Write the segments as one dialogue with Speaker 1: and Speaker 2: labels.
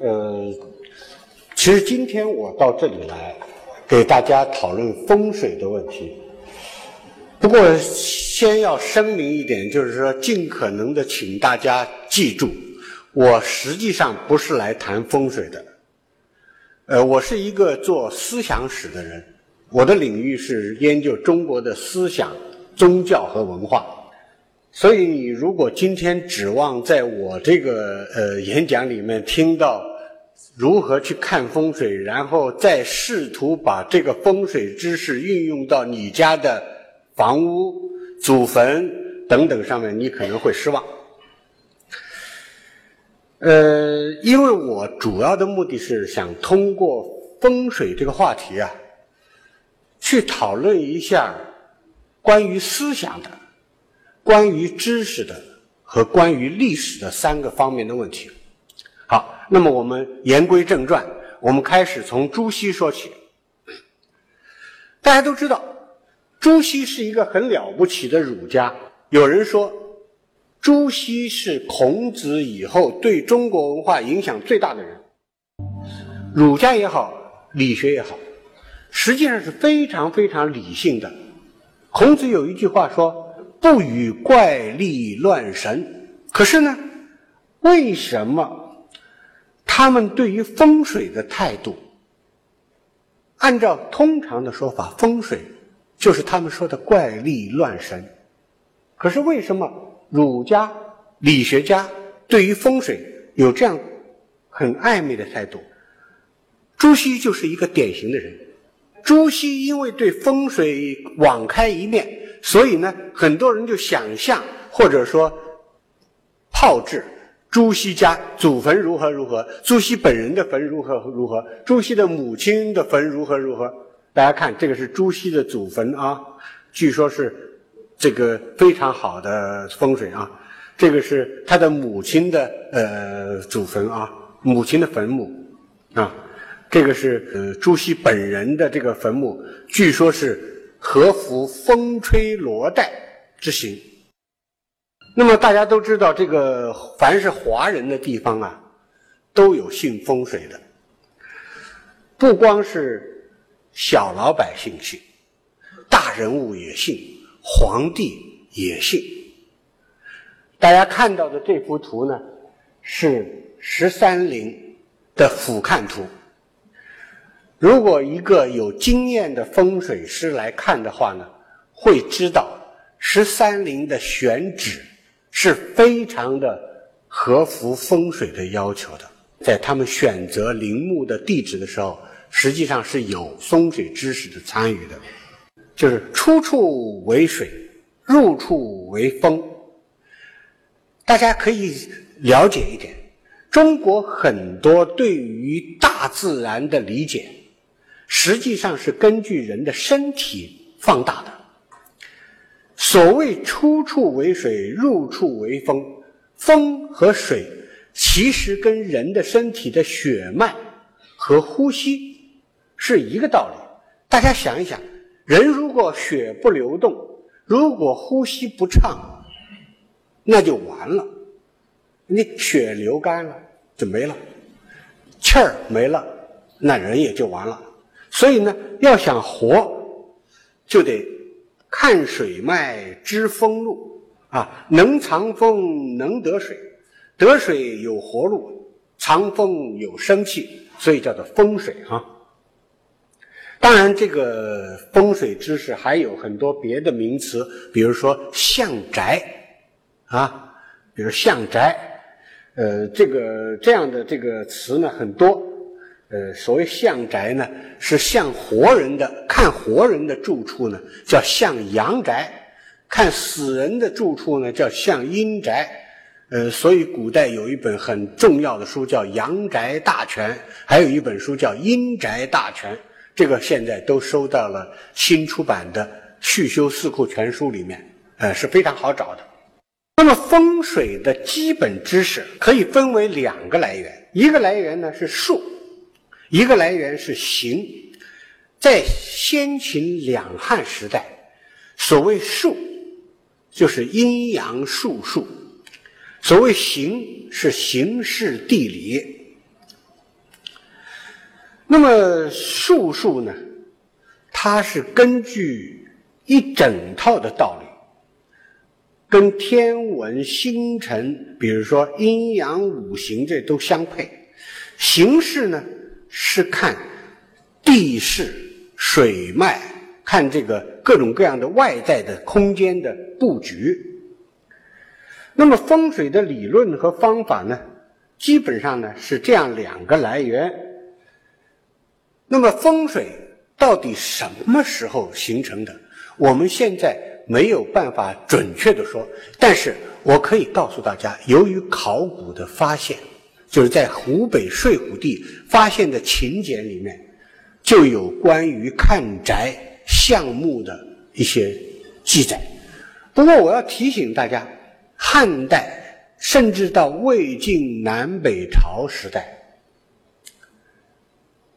Speaker 1: 呃，其实今天我到这里来，给大家讨论风水的问题。不过，先要声明一点，就是说，尽可能的请大家记住，我实际上不是来谈风水的。呃，我是一个做思想史的人，我的领域是研究中国的思想、宗教和文化。所以，你如果今天指望在我这个呃演讲里面听到如何去看风水，然后再试图把这个风水知识运用到你家的。房屋、祖坟等等上面，你可能会失望。呃，因为我主要的目的是想通过风水这个话题啊，去讨论一下关于思想的、关于知识的和关于历史的三个方面的问题。好，那么我们言归正传，我们开始从朱熹说起。大家都知道。朱熹是一个很了不起的儒家。有人说，朱熹是孔子以后对中国文化影响最大的人。儒家也好，理学也好，实际上是非常非常理性的。孔子有一句话说：“不与怪力乱神。”可是呢，为什么他们对于风水的态度，按照通常的说法，风水？就是他们说的怪力乱神，可是为什么儒家、理学家对于风水有这样很暧昧的态度？朱熹就是一个典型的人。朱熹因为对风水网开一面，所以呢，很多人就想象或者说炮制朱熹家祖坟如何如何，朱熹本人的坟如何如何，朱熹的母亲的坟如何如何。大家看，这个是朱熹的祖坟啊，据说是这个非常好的风水啊。这个是他的母亲的呃祖坟啊，母亲的坟墓啊。这个是呃朱熹本人的这个坟墓，据说是合服风吹罗带之形。那么大家都知道，这个凡是华人的地方啊，都有信风水的，不光是。小老百姓信，大人物也信，皇帝也信。大家看到的这幅图呢，是十三陵的俯瞰图。如果一个有经验的风水师来看的话呢，会知道十三陵的选址是非常的合符风水的要求的。在他们选择陵墓的地址的时候。实际上是有风水知识的参与的，就是出处为水，入处为风。大家可以了解一点，中国很多对于大自然的理解，实际上是根据人的身体放大的。所谓出处为水，入处为风，风和水其实跟人的身体的血脉和呼吸。是一个道理，大家想一想，人如果血不流动，如果呼吸不畅，那就完了。你血流干了就没了，气儿没了，那人也就完了。所以呢，要想活，就得看水脉知风路啊，能藏风能得水，得水有活路，藏风有生气，所以叫做风水哈。当然，这个风水知识还有很多别的名词，比如说相宅，啊，比如相宅，呃，这个这样的这个词呢很多，呃，所谓相宅呢是像活人的，看活人的住处呢叫向阳宅，看死人的住处呢叫向阴宅，呃，所以古代有一本很重要的书叫《阳宅大全》，还有一本书叫《阴宅大全》。这个现在都收到了新出版的《续修四库全书》里面，呃，是非常好找的。那么风水的基本知识可以分为两个来源，一个来源呢是术，一个来源是形。在先秦两汉时代，所谓术就是阴阳术数，所谓形是形式地理，那么术数呢？它是根据一整套的道理，跟天文、星辰，比如说阴阳五行，这都相配。形式呢，是看地势、水脉，看这个各种各样的外在的空间的布局。那么风水的理论和方法呢，基本上呢是这样两个来源。那么风水到底什么时候形成的？我们现在没有办法准确的说，但是我可以告诉大家，由于考古的发现，就是在湖北睡虎地发现的秦简里面，就有关于看宅项目的一些记载。不过我要提醒大家。汉代甚至到魏晋南北朝时代，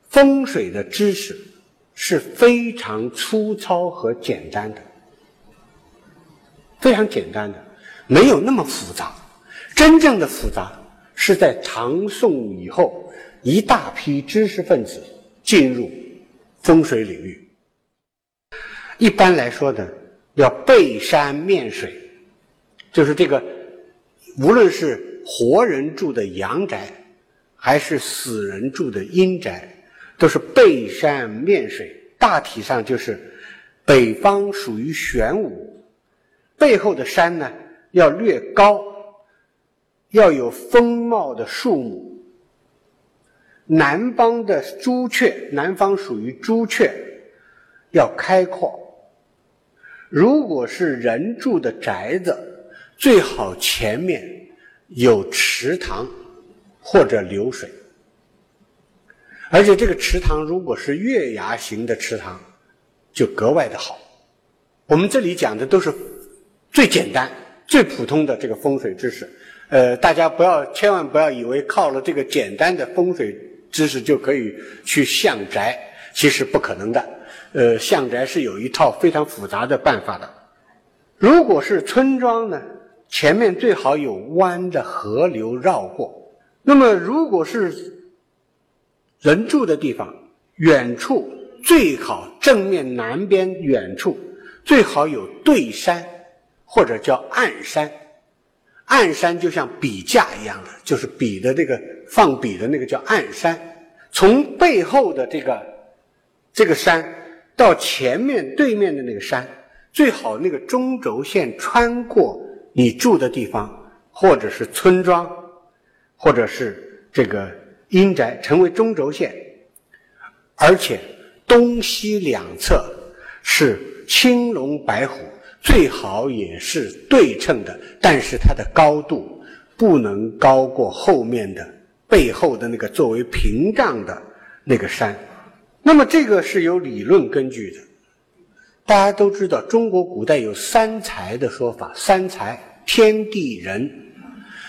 Speaker 1: 风水的知识是非常粗糙和简单的，非常简单的，没有那么复杂。真正的复杂是在唐宋以后，一大批知识分子进入风水领域。一般来说呢，要背山面水。就是这个，无论是活人住的阳宅，还是死人住的阴宅，都是背山面水。大体上就是，北方属于玄武，背后的山呢要略高，要有丰茂的树木。南方的朱雀，南方属于朱雀，要开阔。如果是人住的宅子。最好前面有池塘或者流水，而且这个池塘如果是月牙形的池塘，就格外的好。我们这里讲的都是最简单、最普通的这个风水知识，呃，大家不要千万不要以为靠了这个简单的风水知识就可以去相宅，其实不可能的。呃，相宅是有一套非常复杂的办法的。如果是村庄呢？前面最好有弯的河流绕过。那么，如果是人住的地方，远处最好正面南边远处最好有对山，或者叫暗山。暗山就像笔架一样的，就是笔的这个放笔的那个叫暗山。从背后的这个这个山到前面对面的那个山，最好那个中轴线穿过。你住的地方，或者是村庄，或者是这个阴宅，成为中轴线，而且东西两侧是青龙白虎，最好也是对称的，但是它的高度不能高过后面的背后的那个作为屏障的那个山。那么这个是有理论根据的。大家都知道，中国古代有三才的说法，三才天地人。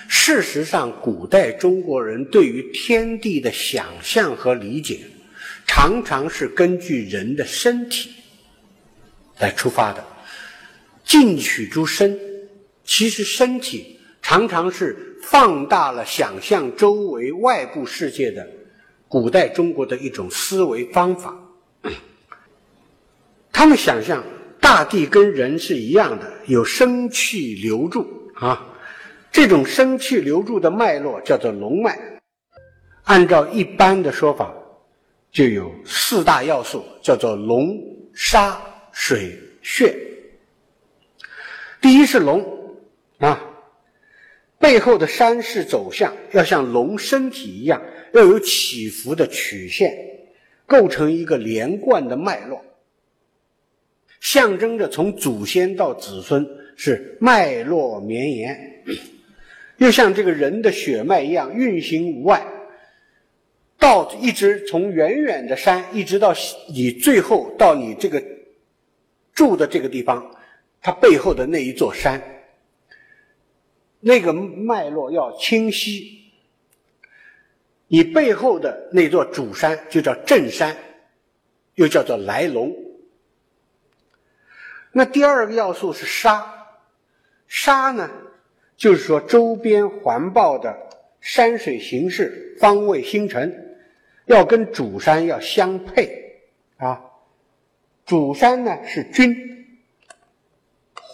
Speaker 1: 事实上，古代中国人对于天地的想象和理解，常常是根据人的身体来出发的。进取诸身，其实身体常常是放大了想象周围外部世界的古代中国的一种思维方法。他们想象大地跟人是一样的，有生气流注啊，这种生气流注的脉络叫做龙脉。按照一般的说法，就有四大要素，叫做龙、沙、水、血。第一是龙啊，背后的山势走向要像龙身体一样，要有起伏的曲线，构成一个连贯的脉络。象征着从祖先到子孙是脉络绵延，又像这个人的血脉一样运行无碍，到一直从远远的山一直到你最后到你这个住的这个地方，它背后的那一座山，那个脉络要清晰。你背后的那座主山就叫镇山，又叫做来龙。那第二个要素是沙，沙呢，就是说周边环抱的山水形势、方位星辰，要跟主山要相配啊。主山呢是君，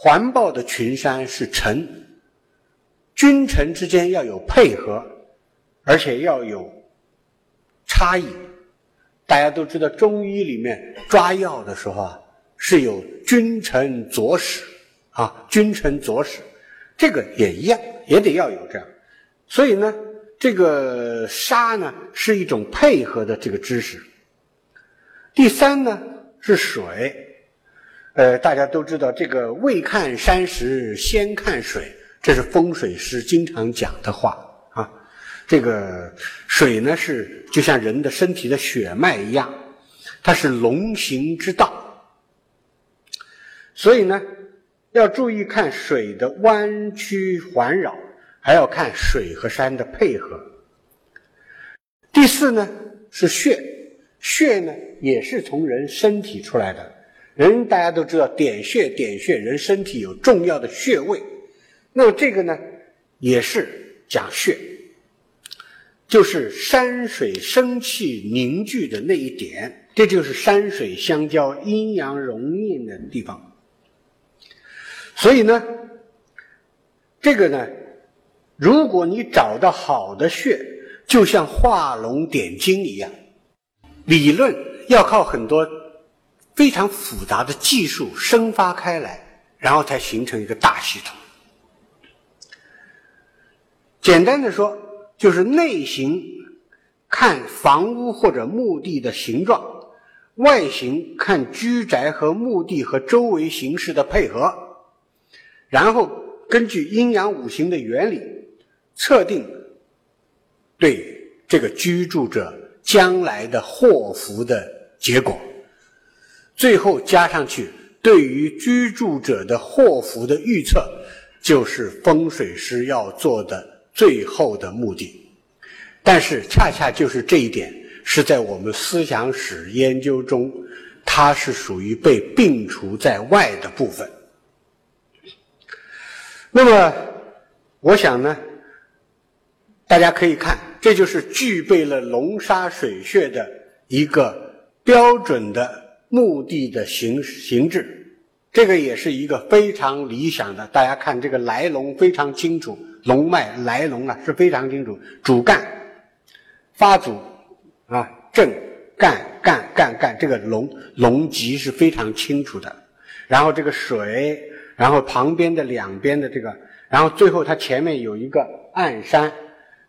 Speaker 1: 环抱的群山是臣，君臣之间要有配合，而且要有差异。大家都知道，中医里面抓药的时候啊，是有君臣佐使啊，君臣佐使，这个也一样，也得要有这样。所以呢，这个杀呢是一种配合的这个知识。第三呢是水，呃，大家都知道这个未看山石先看水，这是风水师经常讲的话啊。这个水呢，是就像人的身体的血脉一样，它是龙行之道，所以呢，要注意看水的弯曲环绕，还要看水和山的配合。第四呢是血，血呢也是从人身体出来的，人大家都知道点穴点穴，人身体有重要的穴位，那么这个呢也是讲穴。就是山水生气凝聚的那一点，这就是山水相交、阴阳融印的地方。所以呢，这个呢，如果你找到好的穴，就像画龙点睛一样，理论要靠很多非常复杂的技术生发开来，然后才形成一个大系统。简单的说。就是内形看房屋或者墓地的形状，外形看居宅和墓地和周围形势的配合，然后根据阴阳五行的原理测定对这个居住者将来的祸福的结果，最后加上去对于居住者的祸福的预测，就是风水师要做的。最后的目的，但是恰恰就是这一点是在我们思想史研究中，它是属于被摒除在外的部分。那么，我想呢，大家可以看，这就是具备了龙沙水穴的一个标准的墓地的形形制。这个也是一个非常理想的，大家看这个来龙非常清楚。龙脉来龙啊是非常清楚，主干、发祖啊正干干干干，这个龙龙脊是非常清楚的。然后这个水，然后旁边的两边的这个，然后最后它前面有一个暗山，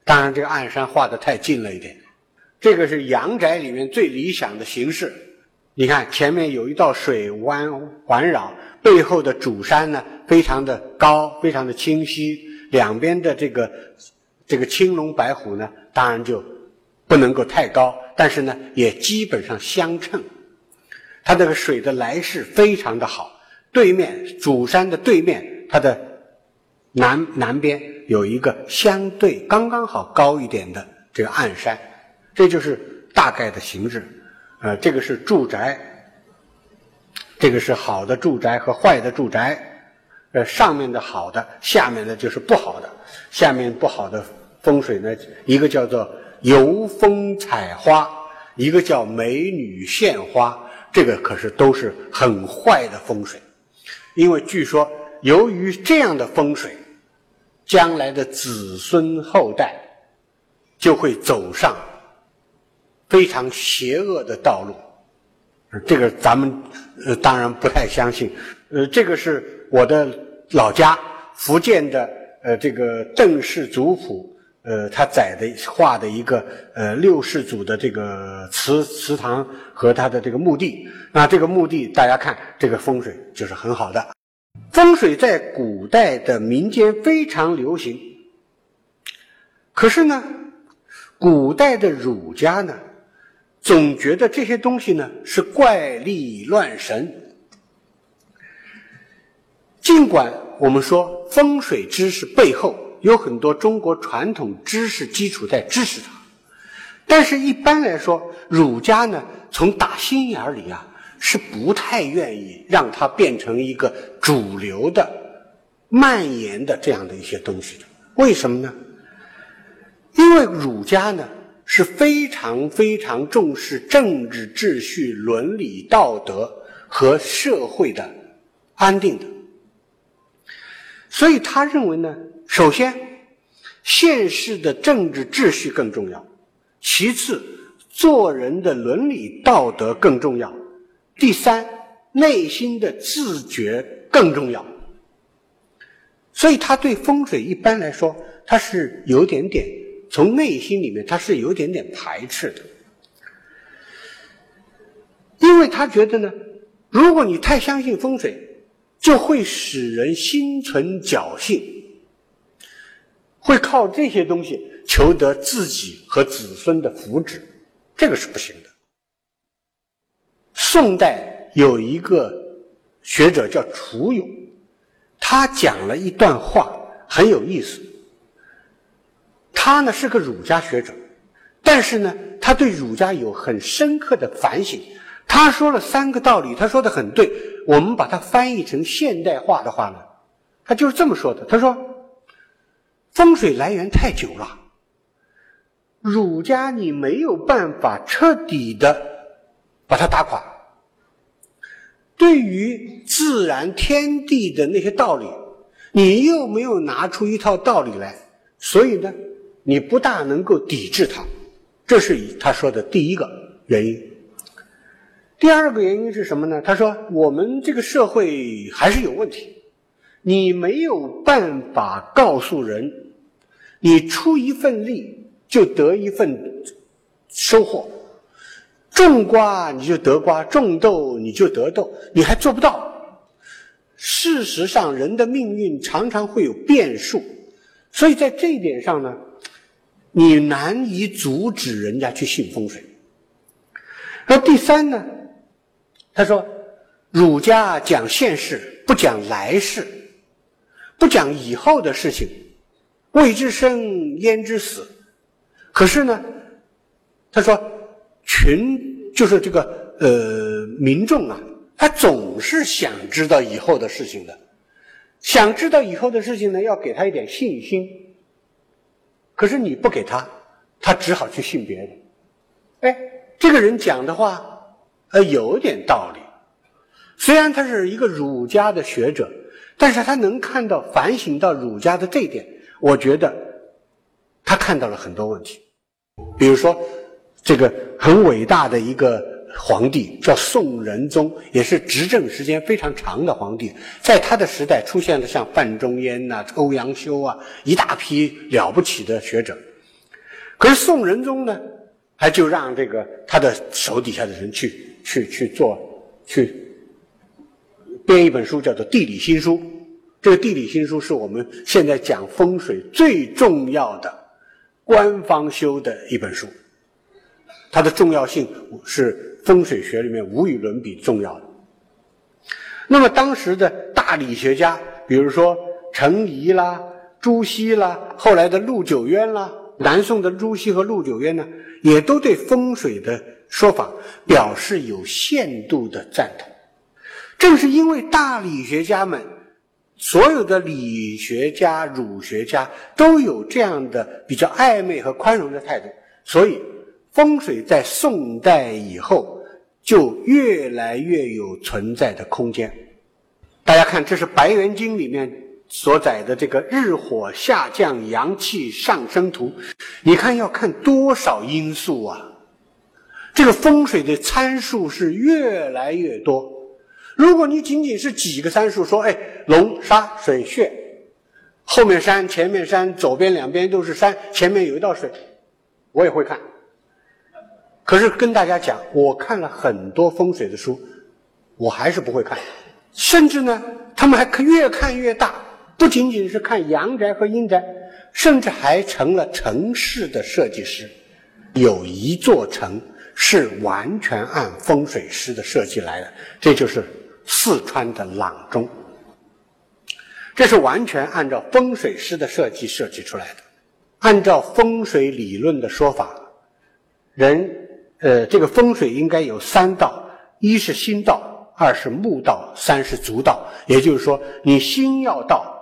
Speaker 1: 当然这个暗山画的太近了一点。这个是阳宅里面最理想的形式。你看前面有一道水湾环绕，背后的主山呢非常的高，非常的清晰。两边的这个这个青龙白虎呢，当然就不能够太高，但是呢，也基本上相称。它这个水的来势非常的好。对面主山的对面，它的南南边有一个相对刚刚好高一点的这个暗山，这就是大概的形制。呃，这个是住宅，这个是好的住宅和坏的住宅。呃，上面的好的，下面的就是不好的。下面不好的风水呢，一个叫做游风采花，一个叫美女献花，这个可是都是很坏的风水。因为据说，由于这样的风水，将来的子孙后代就会走上非常邪恶的道路。这个咱们呃当然不太相信。呃，这个是我的老家福建的呃这个邓氏族谱，呃，他载的画的一个呃六世祖的这个祠祠堂和他的这个墓地。那这个墓地大家看，这个风水就是很好的。风水在古代的民间非常流行，可是呢，古代的儒家呢，总觉得这些东西呢是怪力乱神。尽管我们说风水知识背后有很多中国传统知识基础在支持它，但是一般来说，儒家呢从打心眼里啊是不太愿意让它变成一个主流的蔓延的这样的一些东西的。为什么呢？因为儒家呢是非常非常重视政治秩序、伦理道德和社会的安定的，所以他认为呢，首先现世的政治秩序更重要，其次做人的伦理道德更重要，第三内心的自觉更重要。所以他对风水一般来说，他是有点点从内心里面他是有点点排斥的，因为他觉得呢，如果你太相信风水，就会使人心存侥幸，会靠这些东西求得自己和子孙的福祉，这个是不行的。宋代有一个学者叫楚勇。他讲了一段话，很有意思。他呢是个儒家学者，但是呢，他对儒家有很深刻的反省。他说了三个道理，他说的很对。我们把它翻译成现代化的话呢，他就是这么说的。他说：“风水来源太久了，儒家你没有办法彻底的把它打垮。”对于自然天地的那些道理，你又没有拿出一套道理来，所以呢，你不大能够抵制它。这是他说的第一个原因。第二个原因是什么呢？他说我们这个社会还是有问题，你没有办法告诉人，你出一份力就得一份收获。种瓜你就得瓜，种豆你就得豆，你还做不到。事实上，人的命运常常会有变数，所以在这一点上呢，你难以阻止人家去信风水。那第三呢，他说，儒家讲现世，不讲来世，不讲以后的事情，未知生焉知死？可是呢，他说。群就是这个呃民众啊，他总是想知道以后的事情的，想知道以后的事情呢，要给他一点信心。可是你不给他，他只好去信别人。哎，这个人讲的话，呃，有点道理。虽然他是一个儒家的学者，但是他能看到、反省到儒家的这一点，我觉得他看到了很多问题，比如说。这个很伟大的一个皇帝叫宋仁宗，也是执政时间非常长的皇帝。在他的时代，出现了像范仲淹呐、欧阳修啊一大批了不起的学者。可是宋仁宗呢，他就让这个他的手底下的人去去去做，去编一本书，叫做《地理新书》。这个《地理新书》是我们现在讲风水最重要的官方修的一本书。它的重要性是风水学里面无与伦比重要的。那么当时的大理学家，比如说程颐啦、朱熹啦，后来的陆九渊啦，南宋的朱熹和陆九渊呢，也都对风水的说法表示有限度的赞同。正是因为大理学家们，所有的理学家、儒学家都有这样的比较暧昧和宽容的态度，所以。风水在宋代以后就越来越有存在的空间。大家看，这是《白猿经》里面所载的这个日火下降、阳气上升图。你看，要看多少因素啊？这个风水的参数是越来越多。如果你仅仅是几个参数，说，哎，龙、沙、水、穴，后面山、前面山，左边两边都是山，前面有一道水，我也会看。可是跟大家讲，我看了很多风水的书，我还是不会看。甚至呢，他们还看越看越大，不仅仅是看阳宅和阴宅，甚至还成了城市的设计师。有一座城是完全按风水师的设计来的，这就是四川的阆中。这是完全按照风水师的设计设计出来的。按照风水理论的说法，人。呃，这个风水应该有三道：一是心道，二是目道，三是足道。也就是说，你心要到，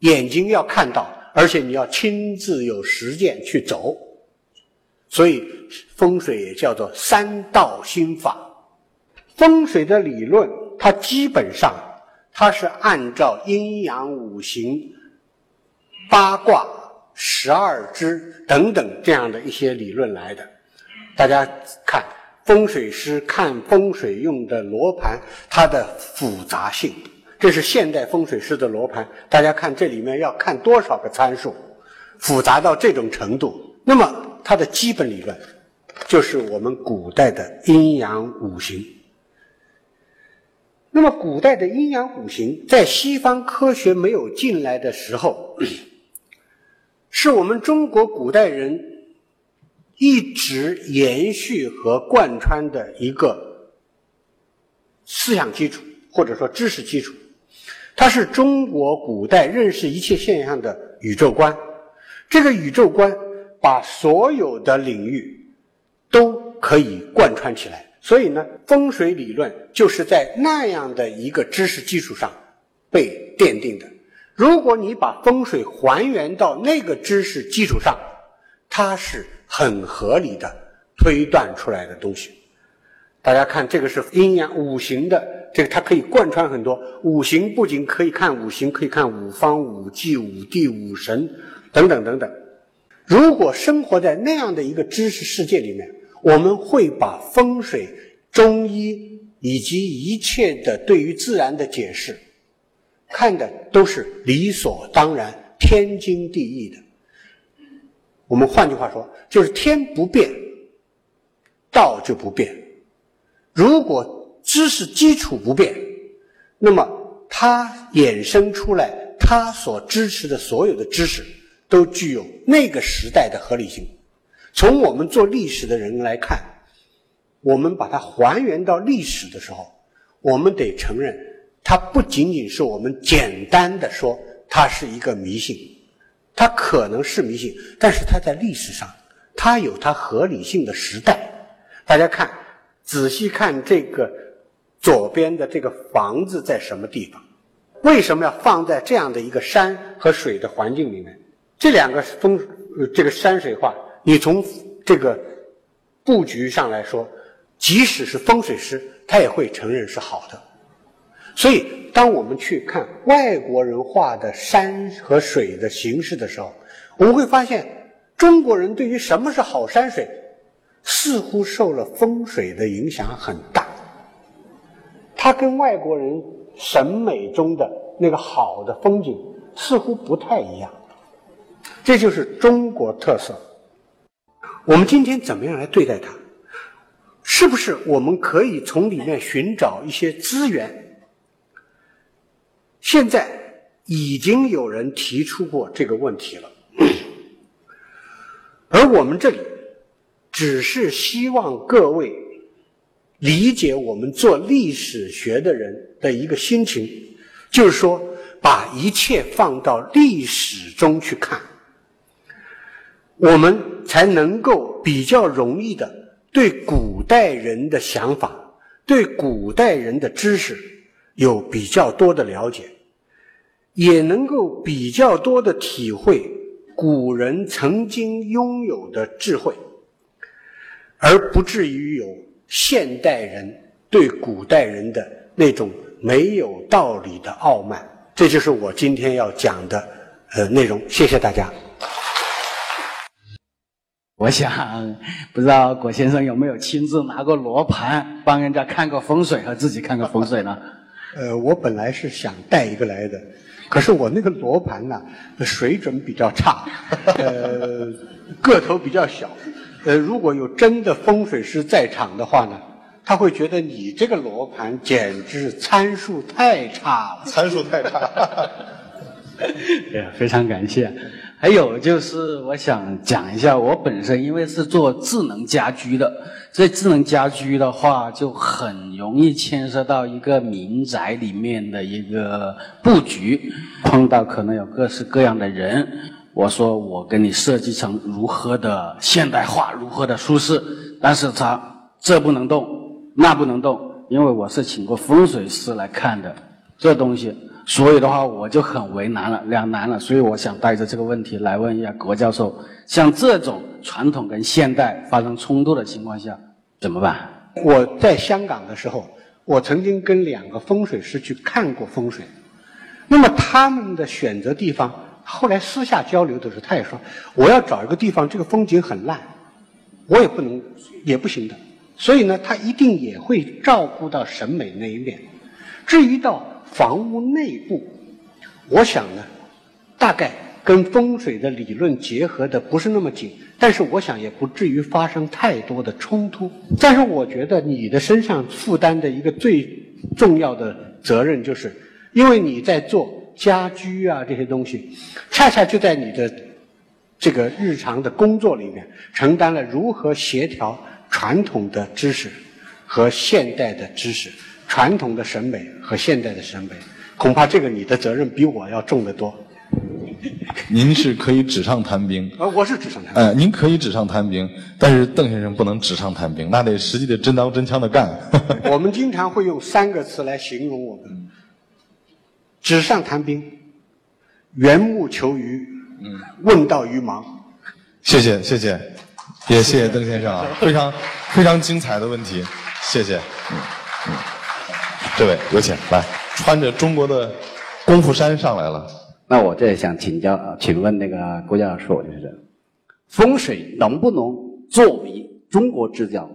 Speaker 1: 眼睛要看到，而且你要亲自有实践去走。所以风水也叫做三道心法。风水的理论，它基本上它是按照阴阳五行、八卦、十二支等等这样的一些理论来的。大家看，风水师看风水用的罗盘，它的复杂性，这是现代风水师的罗盘。大家看这里面要看多少个参数，复杂到这种程度。那么它的基本理论，就是我们古代的阴阳五行。那么，古代的阴阳五行在西方科学没有进来的时候，是我们中国古代人一直延续和贯穿的一个思想基础，或者说知识基础。它是中国古代认识一切现象的宇宙观。这个宇宙观把所有的领域都可以贯穿起来。所以呢，风水理论就是在那样的一个知识基础上被奠定的。如果你把风水还原到那个知识基础上，它是很合理的推断出来的东西。大家看，这个是阴阳五行的，这个它可以贯穿很多五行，不仅可以看五行，可以看五方、五季、五帝、五神等等等等。如果生活在那样的一个知识世界里面，我们会把风水、中医以及一切的对于自然的解释，看的都是理所当然、天经地义的。我们换句话说，就是天不变，道就不变。如果知识基础不变，那么它衍生出来，它所支持的所有的知识，都具有那个时代的合理性。从我们做历史的人来看，我们把它还原到历史的时候，我们得承认，它不仅仅是我们简单的说它是一个迷信，它可能是迷信，但是它在历史上，它有它合理性的时代。大家看，仔细看这个左边的这个房子在什么地方？为什么要放在这样的一个山和水的环境里面？这两个风，这个山水画。你从这个布局上来说，即使是风水师，他也会承认是好的。所以，当我们去看外国人画的山和水的形式的时候，我们会发现，中国人对于什么是好山水，似乎受了风水的影响很大。他跟外国人审美中的那个好的风景似乎不太一样，这就是中国特色。我们今天怎么样来对待它？是不是我们可以从里面寻找一些资源？现在已经有人提出过这个问题了，而我们这里只是希望各位理解我们做历史学的人的一个心情，就是说，把一切放到历史中去看。我们才能够比较容易的对古代人的想法、对古代人的知识有比较多的了解，也能够比较多的体会古人曾经拥有的智慧，而不至于有现代人对古代人的那种没有道理的傲慢。这就是我今天要讲的呃内容。谢谢大家。
Speaker 2: 我想，不知道果先生有没有亲自拿过罗盘帮人家看过风水和自己看过风水呢？
Speaker 1: 呃，我本来是想带一个来的，可是我那个罗盘呢，水准比较差，呃，个头比较小，呃，如果有真的风水师在场的话呢，他会觉得你这个罗盘简直参数太差了，
Speaker 3: 参数太差。
Speaker 2: 对呀，非常感谢。还有就是，我想讲一下，我本身因为是做智能家居的，所以智能家居的话，就很容易牵涉到一个民宅里面的一个布局，碰到可能有各式各样的人。我说我给你设计成如何的现代化，如何的舒适，但是他这不能动，那不能动，因为我是请过风水师来看的，这东西所以的话我就很为难了，两难了。所以我想带着这个问题来问一下郭教授：像这种传统跟现代发生冲突的情况下，怎么办？
Speaker 1: 我在香港的时候，我曾经跟两个风水师去看过风水，那么他们的选择地方，后来私下交流的时候，他也说，我要找一个地方，这个风景很烂，我也不能，也不行的。所以呢，他一定也会照顾到审美那一面。至于到房屋内部，我想呢，大概跟风水的理论结合的不是那么紧，但是我想也不至于发生太多的冲突。但是我觉得你的身上负担的一个最重要的责任，就是因为你在做家居啊这些东西，恰恰就在你的这个日常的工作里面承担了如何协调。传统的知识和现代的知识，传统的审美和现代的审美，恐怕这个你的责任比我要重得多。
Speaker 3: 您是可以纸上谈兵，
Speaker 1: 呃，我是纸上谈兵。
Speaker 3: 呃，您可以纸上谈兵，但是邓先生不能纸上谈兵，那得实际的真刀真枪的干。
Speaker 1: 我们经常会用三个词来形容我们：纸上谈兵、缘木求鱼、嗯，问道于盲。
Speaker 3: 谢谢，谢谢。也谢谢邓先生啊，非常非常精彩的问题，谢谢。嗯嗯，这位有请来，穿着中国的功夫衫上来了。
Speaker 4: 那我这也想请教，请问那个郭教授，就是风水能不能作为中国制造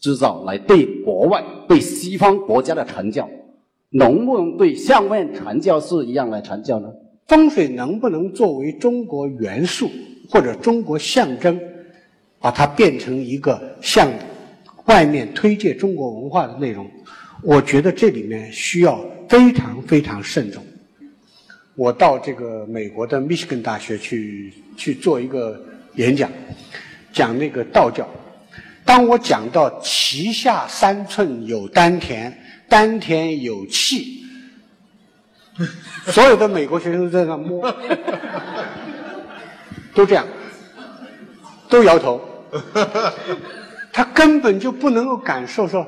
Speaker 4: 制造来对国外、对西方国家的传教，能不能对向外传教士一样来传教呢？
Speaker 1: 风水能不能作为中国元素或者中国象征？把它变成一个向外面推介中国文化的内容，我觉得这里面需要非常非常慎重。我到这个美国的密歇根大学去去做一个演讲，讲那个道教。当我讲到脐下三寸有丹田，丹田有气，所有的美国学生在那摸，都这样，都摇头。他根本就不能够感受说，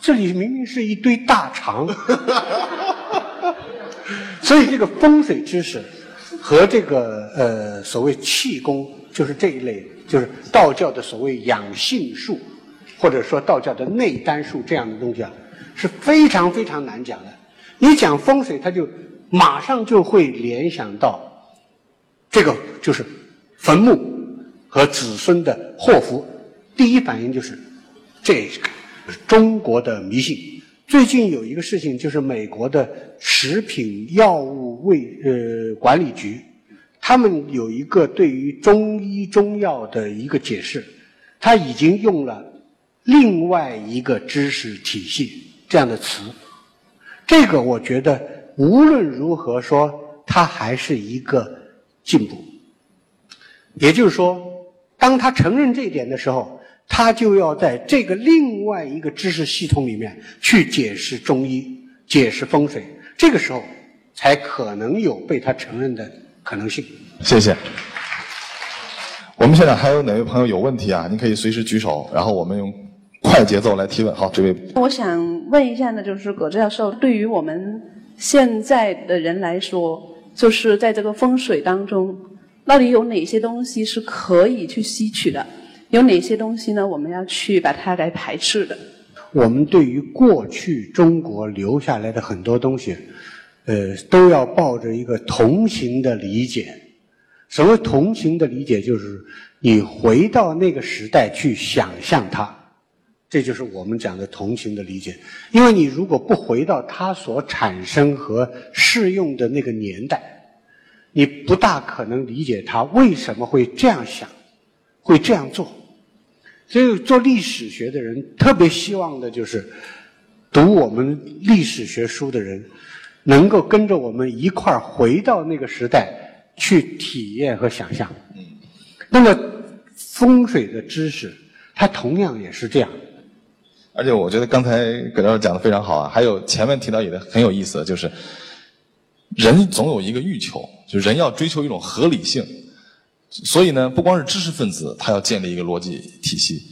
Speaker 1: 这里明明是一堆大肠，所以这个风水知识和这个呃所谓气功，就是这一类，就是道教的所谓养性术，或者说道教的内丹术这样的东西啊，是非常非常难讲的。你讲风水，他就马上就会联想到这个就是坟墓。和子孙的祸福，第一反应就是这个中国的迷信。最近有一个事情，就是美国的食品药物卫呃管理局，他们有一个对于中医中药的一个解释，他已经用了另外一个知识体系这样的词。这个我觉得无论如何说，它还是一个进步。也就是说。当他承认这一点的时候，他就要在这个另外一个知识系统里面去解释中医、解释风水，这个时候才可能有被他承认的可能性。
Speaker 3: 谢谢。我们现场还有哪位朋友有问题啊？您可以随时举手，然后我们用快节奏来提问。好，这位。
Speaker 5: 我想问一下呢，就是葛教授，对于我们现在的人来说，就是在这个风水当中。到底有哪些东西是可以去吸取的？有哪些东西呢？我们要去把它来排斥的。
Speaker 1: 我们对于过去中国留下来的很多东西，呃，都要抱着一个同情的理解。所谓同情的理解，就是你回到那个时代去想象它，这就是我们讲的同情的理解。因为你如果不回到它所产生和适用的那个年代。你不大可能理解他为什么会这样想，会这样做。所以做历史学的人特别希望的就是，读我们历史学书的人，能够跟着我们一块儿回到那个时代去体验和想象。那么风水的知识，它同样也是这样。
Speaker 3: 而且我觉得刚才葛教授讲的非常好啊，还有前面提到也很有意思，就是。人总有一个欲求，就人要追求一种合理性，所以呢，不光是知识分子，他要建立一个逻辑体系。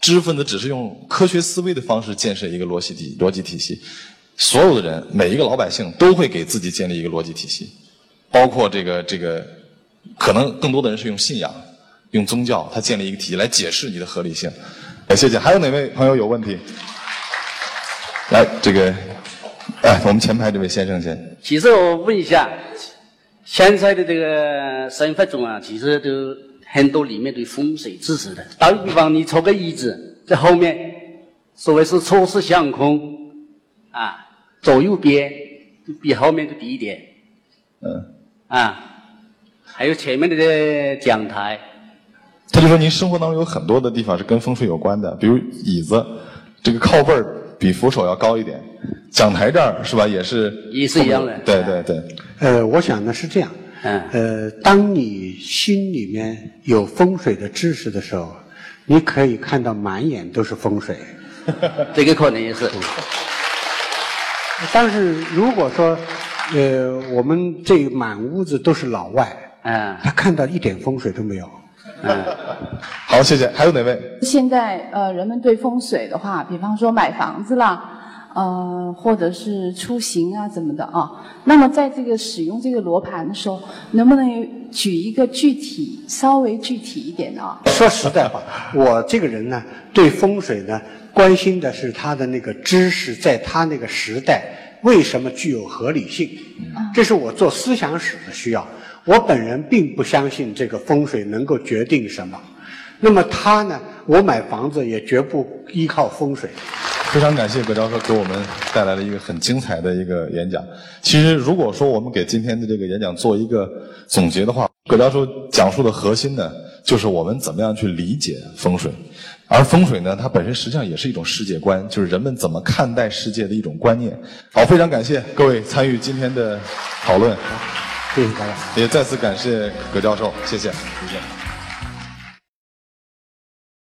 Speaker 3: 知识分子只是用科学思维的方式建设一个逻辑体逻辑体系，所有的人，每一个老百姓都会给自己建立一个逻辑体系，包括这个这个，可能更多的人是用信仰、用宗教，他建立一个体系来解释你的合理性。哎，谢谢。还有哪位朋友有问题？来，这个，哎，我们前排这位先生先。
Speaker 2: 其实我问一下，现在的这个生活中啊，其实都很多里面对风水知识的。打个比方，你坐个椅子在后面，所谓是坐式相空，啊，左右边比后面都低一点，
Speaker 3: 嗯，
Speaker 2: 啊，还有前面的这讲台，
Speaker 3: 他就说您生活当中有很多的地方是跟风水有关的，比如椅子，这个靠背儿比扶手要高一点，讲台这儿是吧，也是
Speaker 2: 也是一样的。
Speaker 3: 对对对，
Speaker 1: 呃，我想呢是这样，
Speaker 2: 嗯
Speaker 1: 呃，当你心里面有风水的知识的时候，你可以看到满眼都是风水。
Speaker 2: 这个可能也是。
Speaker 1: 但是如果说，呃，我们这满屋子都是老外，
Speaker 2: 嗯
Speaker 1: 他看到一点风水都没有。
Speaker 2: 嗯，
Speaker 3: 好，谢谢。还有哪位？
Speaker 6: 现在呃，人们对风水的话，比方说买房子啦，呃，或者是出行啊怎么的啊，那么在这个使用这个罗盘的时候，能不能举一个具体、稍微具体一点的啊？
Speaker 1: 说实在话，我这个人呢，对风水呢，关心的是他的那个知识，在他那个时代为什么具有合理性，这是我做思想史的需要。我本人并不相信这个风水能够决定什么。那么他呢，我买房子也绝不依靠风水。
Speaker 3: 非常感谢葛教授给我们带来了一个很精彩的一个演讲。其实，如果说我们给今天的这个演讲做一个总结的话，葛教授讲述的核心呢，就是我们怎么样去理解风水。而风水呢，它本身实际上也是一种世界观，就是人们怎么看待世界的一种观念。好，非常感谢各位参与今天的讨论，
Speaker 1: 谢谢大家。
Speaker 3: 也再次感谢葛教授，谢谢，谢谢。